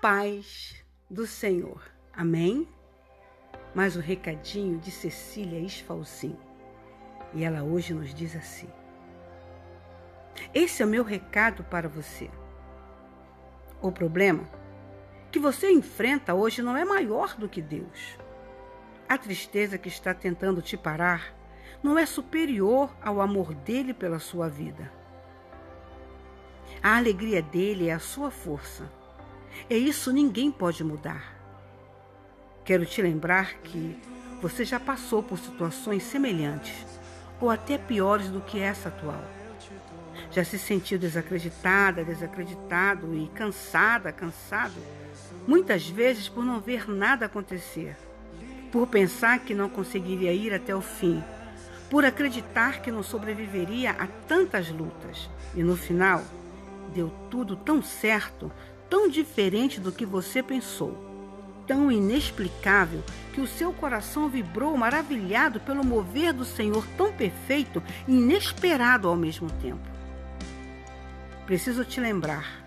paz do Senhor. Amém? Mas o recadinho de Cecília Esfalcim. E ela hoje nos diz assim: Esse é o meu recado para você. O problema que você enfrenta hoje não é maior do que Deus. A tristeza que está tentando te parar não é superior ao amor dele pela sua vida. A alegria dele é a sua força. E isso ninguém pode mudar. Quero te lembrar que você já passou por situações semelhantes, ou até piores do que essa atual. Já se sentiu desacreditada, desacreditado e cansada, cansado, muitas vezes por não ver nada acontecer, por pensar que não conseguiria ir até o fim, por acreditar que não sobreviveria a tantas lutas e no final deu tudo tão certo, tão diferente do que você pensou, tão inexplicável que o seu coração vibrou maravilhado pelo mover do Senhor tão perfeito e inesperado ao mesmo tempo. Preciso te lembrar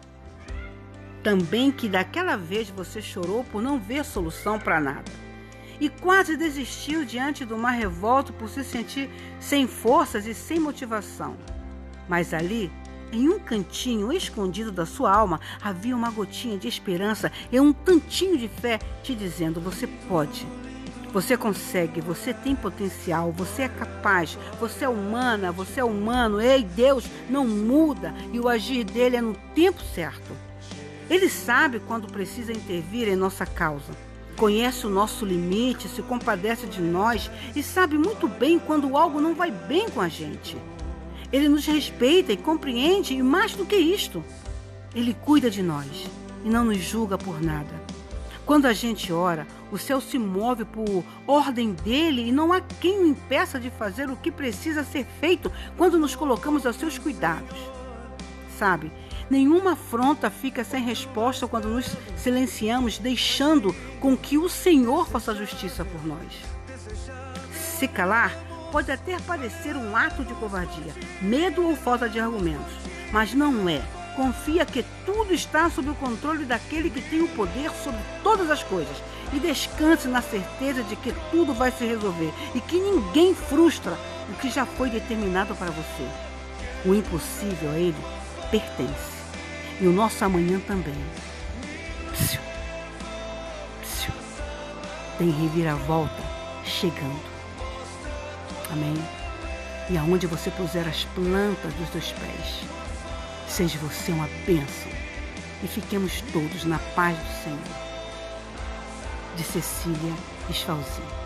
também que daquela vez você chorou por não ver solução para nada e quase desistiu diante do mar revolto por se sentir sem forças e sem motivação. Mas ali em um cantinho escondido da sua alma havia uma gotinha de esperança e um tantinho de fé te dizendo: você pode. Você consegue, você tem potencial, você é capaz, você é humana, você é humano. Ei, Deus não muda e o agir dele é no tempo certo. Ele sabe quando precisa intervir em nossa causa. Conhece o nosso limite, se compadece de nós e sabe muito bem quando algo não vai bem com a gente. Ele nos respeita e compreende, e mais do que isto, ele cuida de nós e não nos julga por nada. Quando a gente ora, o céu se move por ordem dele e não há quem o impeça de fazer o que precisa ser feito quando nos colocamos aos seus cuidados. Sabe, nenhuma afronta fica sem resposta quando nos silenciamos, deixando com que o Senhor faça justiça por nós. Se calar pode até parecer um ato de covardia, medo ou falta de argumentos, mas não é. Confia que tudo está sob o controle daquele que tem o poder sobre todas as coisas e descanse na certeza de que tudo vai se resolver e que ninguém frustra o que já foi determinado para você. O impossível a ele pertence e o nosso amanhã também. Psiu, psiu, tem reviravolta chegando. Amém? E aonde você puser as plantas dos seus pés, seja você uma bênção. E fiquemos todos na paz do Senhor. De Cecília Esfalzinho.